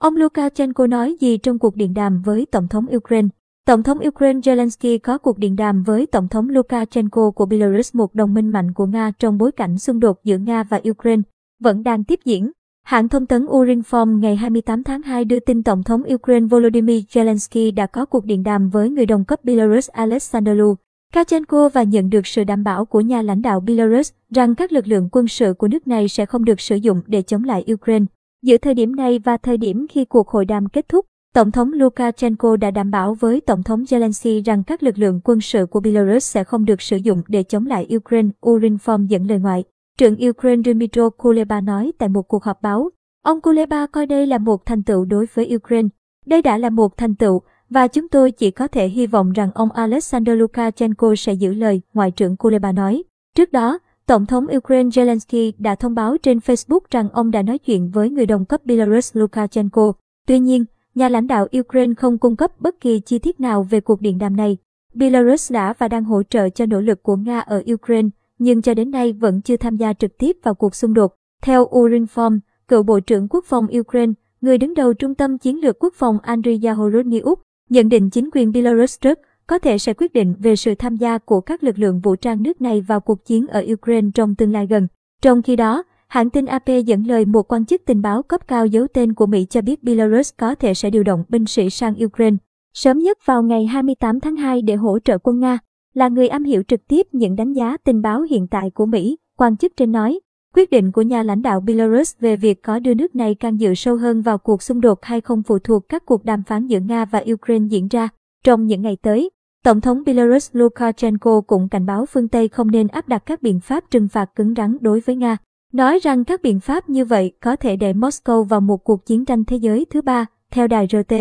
Ông Lukashenko nói gì trong cuộc điện đàm với Tổng thống Ukraine? Tổng thống Ukraine Zelensky có cuộc điện đàm với Tổng thống Lukashenko của Belarus, một đồng minh mạnh của Nga trong bối cảnh xung đột giữa Nga và Ukraine vẫn đang tiếp diễn. Hãng thông tấn Urinform ngày 28 tháng 2 đưa tin Tổng thống Ukraine Volodymyr Zelensky đã có cuộc điện đàm với người đồng cấp Belarus Alexander Lukashenko và nhận được sự đảm bảo của nhà lãnh đạo Belarus rằng các lực lượng quân sự của nước này sẽ không được sử dụng để chống lại Ukraine. Giữa thời điểm này và thời điểm khi cuộc hội đàm kết thúc, Tổng thống Lukashenko đã đảm bảo với Tổng thống Zelensky rằng các lực lượng quân sự của Belarus sẽ không được sử dụng để chống lại Ukraine, Urinform dẫn lời ngoại. Trưởng Ukraine Dmytro Kuleba nói tại một cuộc họp báo. Ông Kuleba coi đây là một thành tựu đối với Ukraine. Đây đã là một thành tựu, và chúng tôi chỉ có thể hy vọng rằng ông Alexander Lukashenko sẽ giữ lời, Ngoại trưởng Kuleba nói. Trước đó, Tổng thống Ukraine Zelensky đã thông báo trên Facebook rằng ông đã nói chuyện với người đồng cấp Belarus Lukashenko. Tuy nhiên, nhà lãnh đạo Ukraine không cung cấp bất kỳ chi tiết nào về cuộc điện đàm này. Belarus đã và đang hỗ trợ cho nỗ lực của Nga ở Ukraine, nhưng cho đến nay vẫn chưa tham gia trực tiếp vào cuộc xung đột. Theo Urinform, cựu Bộ trưởng Quốc phòng Ukraine, người đứng đầu Trung tâm Chiến lược Quốc phòng Andriy Yahoroniuk, nhận định chính quyền Belarus rất có thể sẽ quyết định về sự tham gia của các lực lượng vũ trang nước này vào cuộc chiến ở Ukraine trong tương lai gần. Trong khi đó, hãng tin AP dẫn lời một quan chức tình báo cấp cao giấu tên của Mỹ cho biết Belarus có thể sẽ điều động binh sĩ sang Ukraine sớm nhất vào ngày 28 tháng 2 để hỗ trợ quân Nga. Là người am hiểu trực tiếp những đánh giá tình báo hiện tại của Mỹ, quan chức trên nói. Quyết định của nhà lãnh đạo Belarus về việc có đưa nước này can dự sâu hơn vào cuộc xung đột hay không phụ thuộc các cuộc đàm phán giữa Nga và Ukraine diễn ra trong những ngày tới. Tổng thống Belarus Lukashenko cũng cảnh báo phương Tây không nên áp đặt các biện pháp trừng phạt cứng rắn đối với Nga, nói rằng các biện pháp như vậy có thể đẩy Moscow vào một cuộc chiến tranh thế giới thứ ba, theo đài RT.